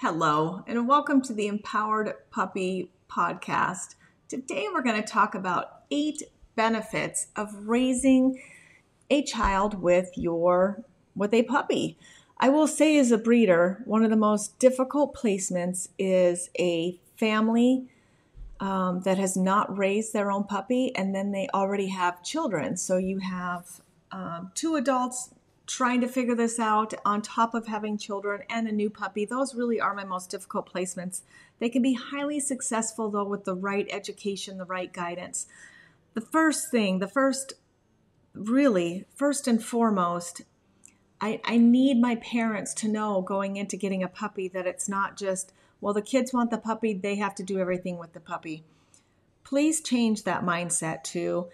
Hello, and welcome to the Empowered Puppy Podcast. Today, we're going to talk about eight benefits of raising a child with your with a puppy. I will say, as a breeder, one of the most difficult placements is a family um, that has not raised their own puppy, and then they already have children. So you have um, two adults trying to figure this out on top of having children and a new puppy. Those really are my most difficult placements. They can be highly successful though with the right education, the right guidance. The first thing, the first, really, first and foremost, I, I need my parents to know going into getting a puppy that it's not just, well, the kids want the puppy, they have to do everything with the puppy. Please change that mindset to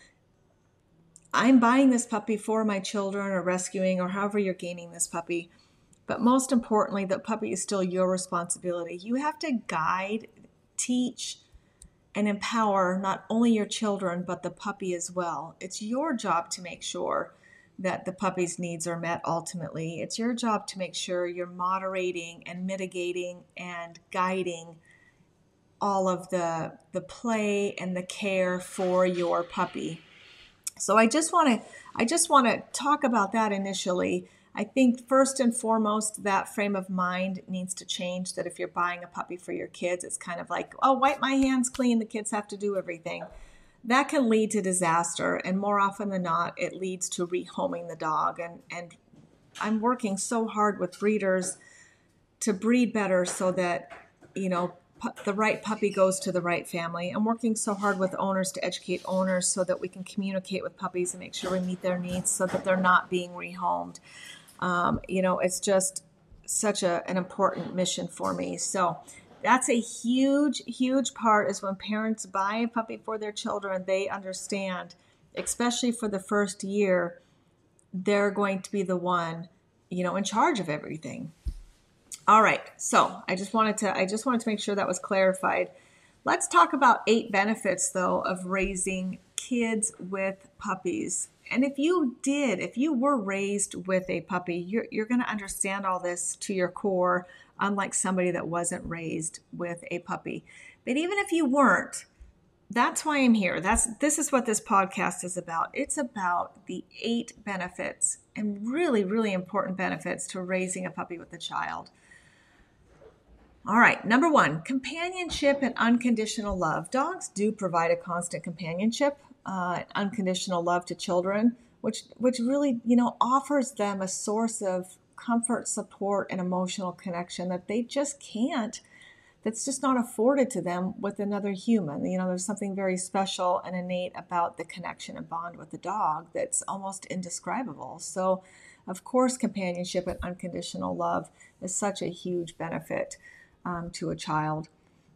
I'm buying this puppy for my children or rescuing or however you're gaining this puppy. But most importantly, the puppy is still your responsibility. You have to guide, teach, and empower not only your children, but the puppy as well. It's your job to make sure that the puppy's needs are met ultimately. It's your job to make sure you're moderating and mitigating and guiding all of the, the play and the care for your puppy. So I just want to I just want to talk about that initially. I think first and foremost that frame of mind needs to change that if you're buying a puppy for your kids it's kind of like, "Oh, wipe my hands clean, the kids have to do everything." That can lead to disaster and more often than not it leads to rehoming the dog and and I'm working so hard with breeders to breed better so that you know the right puppy goes to the right family. I'm working so hard with owners to educate owners so that we can communicate with puppies and make sure we meet their needs so that they're not being rehomed. Um, you know, it's just such a, an important mission for me. So that's a huge, huge part is when parents buy a puppy for their children, they understand, especially for the first year, they're going to be the one, you know, in charge of everything. All right. So I just wanted to I just wanted to make sure that was clarified. Let's talk about eight benefits though of raising kids with puppies. And if you did, if you were raised with a puppy, you're, you're going to understand all this to your core, unlike somebody that wasn't raised with a puppy. But even if you weren't, that's why I'm here. That's this is what this podcast is about. It's about the eight benefits and really, really important benefits to raising a puppy with a child. All right, number one, companionship and unconditional love. Dogs do provide a constant companionship, uh, unconditional love to children, which which really you know offers them a source of comfort, support, and emotional connection that they just can't. That's just not afforded to them with another human. You know, there's something very special and innate about the connection and bond with the dog that's almost indescribable. So, of course, companionship and unconditional love is such a huge benefit um, to a child.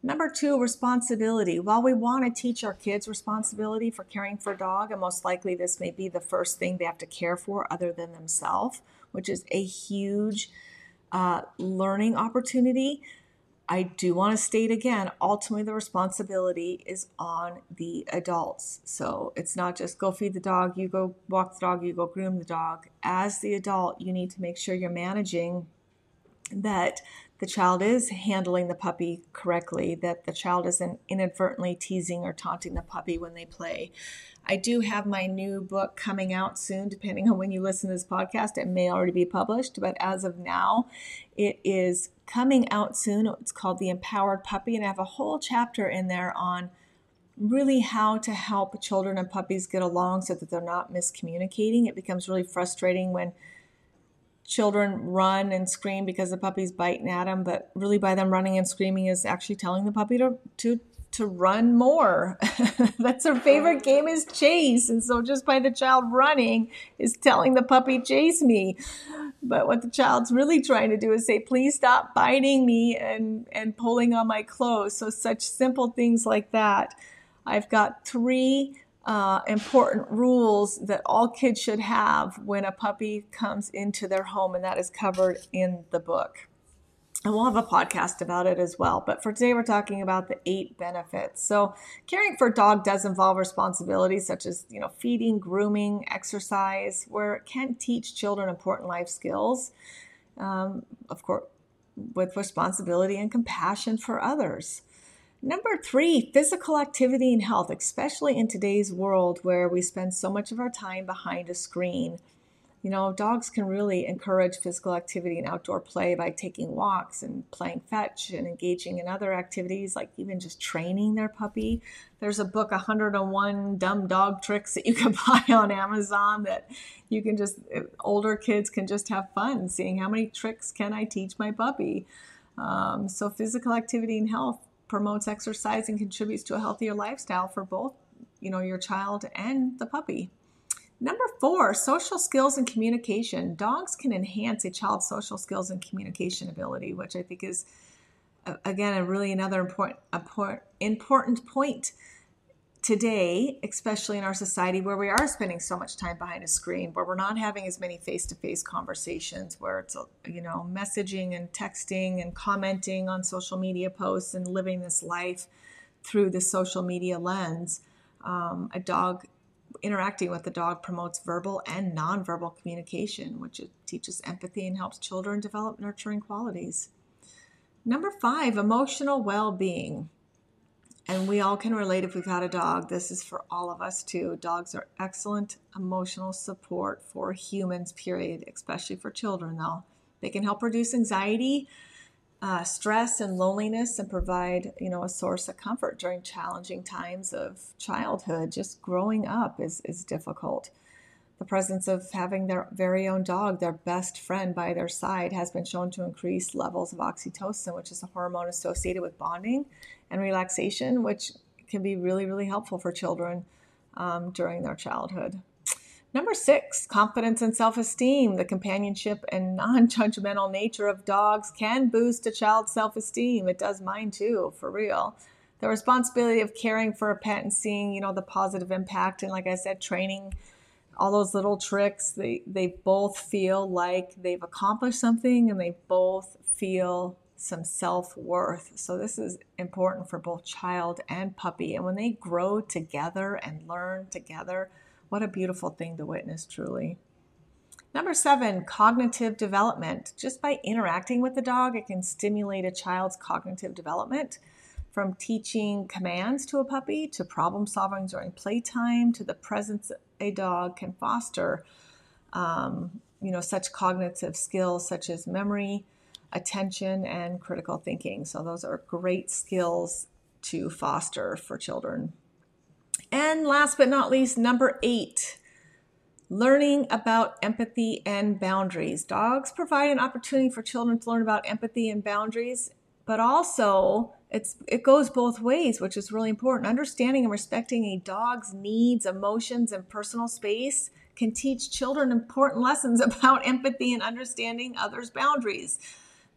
Number two, responsibility. While we want to teach our kids responsibility for caring for a dog, and most likely this may be the first thing they have to care for other than themselves, which is a huge uh, learning opportunity. I do want to state again ultimately, the responsibility is on the adults. So it's not just go feed the dog, you go walk the dog, you go groom the dog. As the adult, you need to make sure you're managing that the child is handling the puppy correctly, that the child isn't inadvertently teasing or taunting the puppy when they play. I do have my new book coming out soon, depending on when you listen to this podcast. It may already be published, but as of now, it is coming out soon. It's called The Empowered Puppy, and I have a whole chapter in there on really how to help children and puppies get along so that they're not miscommunicating. It becomes really frustrating when children run and scream because the puppy's biting at them, but really by them running and screaming is actually telling the puppy to to to run more. That's her favorite game is chase. And so just by the child running is telling the puppy chase me. But what the child's really trying to do is say, please stop biting me and, and pulling on my clothes. So such simple things like that. I've got three uh, important rules that all kids should have when a puppy comes into their home, and that is covered in the book. And we'll have a podcast about it as well. But for today, we're talking about the eight benefits. So, caring for a dog does involve responsibilities such as, you know, feeding, grooming, exercise, where it can teach children important life skills. Um, of course, with responsibility and compassion for others. Number three, physical activity and health, especially in today's world where we spend so much of our time behind a screen. You know, dogs can really encourage physical activity and outdoor play by taking walks and playing fetch and engaging in other activities, like even just training their puppy. There's a book, 101 Dumb Dog Tricks, that you can buy on Amazon that you can just, older kids can just have fun seeing how many tricks can I teach my puppy. Um, so, physical activity and health promotes exercise and contributes to a healthier lifestyle for both, you know, your child and the puppy. Number four, social skills and communication. Dogs can enhance a child's social skills and communication ability, which I think is, again, a really another important, important point today, especially in our society where we are spending so much time behind a screen, where we're not having as many face-to-face conversations, where it's you know messaging and texting and commenting on social media posts and living this life through the social media lens. Um, a dog interacting with the dog promotes verbal and nonverbal communication, which teaches empathy and helps children develop nurturing qualities. Number five, emotional well being and we all can relate if we've had a dog. This is for all of us too. Dogs are excellent emotional support for humans, period, especially for children, though. They can help reduce anxiety, uh, stress, and loneliness, and provide, you know, a source of comfort during challenging times of childhood. Just growing up is is difficult. The presence of having their very own dog, their best friend by their side, has been shown to increase levels of oxytocin, which is a hormone associated with bonding and relaxation, which can be really, really helpful for children um, during their childhood. Number six, confidence and self esteem. The companionship and non judgmental nature of dogs can boost a child's self esteem. It does mine too, for real. The responsibility of caring for a pet and seeing, you know, the positive impact, and like I said, training all those little tricks, they, they both feel like they've accomplished something and they both feel some self worth. So, this is important for both child and puppy. And when they grow together and learn together, what a beautiful thing to witness, truly. Number seven, cognitive development. Just by interacting with the dog, it can stimulate a child's cognitive development from teaching commands to a puppy to problem solving during playtime to the presence a dog can foster. Um, you know, such cognitive skills such as memory, attention, and critical thinking. So, those are great skills to foster for children. And last but not least, number eight, learning about empathy and boundaries. Dogs provide an opportunity for children to learn about empathy and boundaries, but also it's it goes both ways, which is really important. Understanding and respecting a dog's needs, emotions, and personal space can teach children important lessons about empathy and understanding others' boundaries.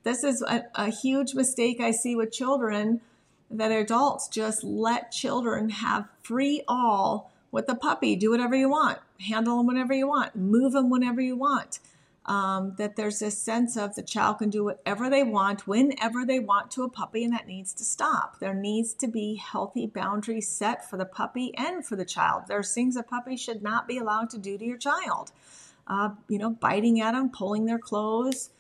This is a, a huge mistake I see with children that adults just let children have free all with the puppy. Do whatever you want, handle them whenever you want, move them whenever you want. Um, that there's this sense of the child can do whatever they want, whenever they want to a puppy, and that needs to stop. There needs to be healthy boundaries set for the puppy and for the child. There's things a puppy should not be allowed to do to your child. Uh, you know, biting at them, pulling their clothes,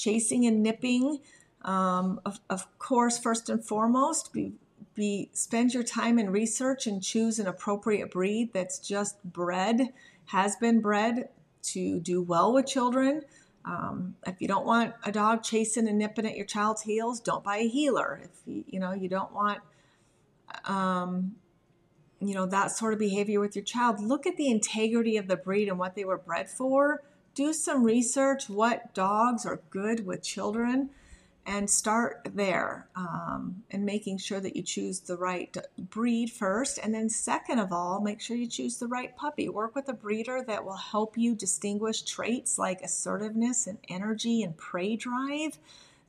chasing and nipping. Um, of, of course, first and foremost, be, be spend your time in research and choose an appropriate breed that's just bred, has been bred to do well with children. Um, if you don't want a dog chasing and nipping at your child's heels, don't buy a heeler. If you, you know you don't want, um, you know that sort of behavior with your child, look at the integrity of the breed and what they were bred for do some research what dogs are good with children and start there um, and making sure that you choose the right breed first. And then, second of all, make sure you choose the right puppy. Work with a breeder that will help you distinguish traits like assertiveness and energy and prey drive.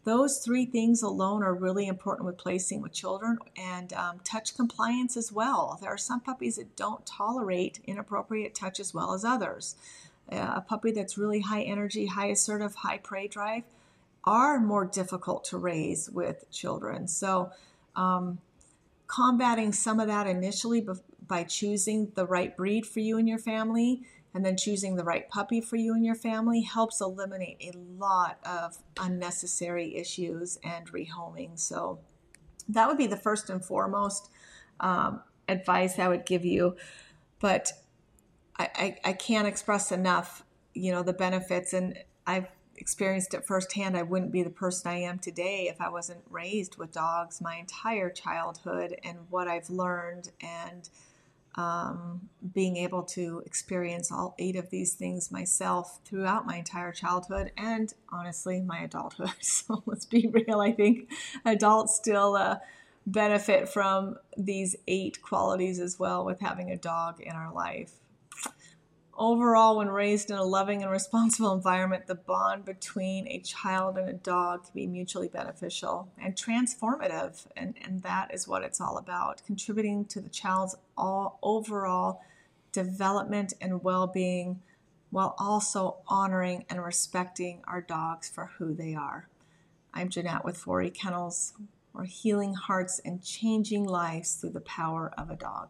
Those three things alone are really important with placing with children and um, touch compliance as well. There are some puppies that don't tolerate inappropriate touch as well as others a puppy that's really high energy, high assertive, high prey drive are more difficult to raise with children. So, um, combating some of that initially by choosing the right breed for you and your family and then choosing the right puppy for you and your family helps eliminate a lot of unnecessary issues and rehoming. So, that would be the first and foremost um, advice I would give you. But I, I, can't express enough, you know, the benefits. And I've experienced it firsthand. I wouldn't be the person I am today if I wasn't raised with dogs my entire childhood and what I've learned and um, being able to experience all eight of these things myself throughout my entire childhood and honestly my adulthood. So let's be real. I think adults still uh, benefit from these eight qualities as well with having a dog in our life. Overall, when raised in a loving and responsible environment, the bond between a child and a dog can be mutually beneficial and transformative. And, and that is what it's all about contributing to the child's all overall development and well being while also honoring and respecting our dogs for who they are. I'm Jeanette with 4E Kennels. We're healing hearts and changing lives through the power of a dog.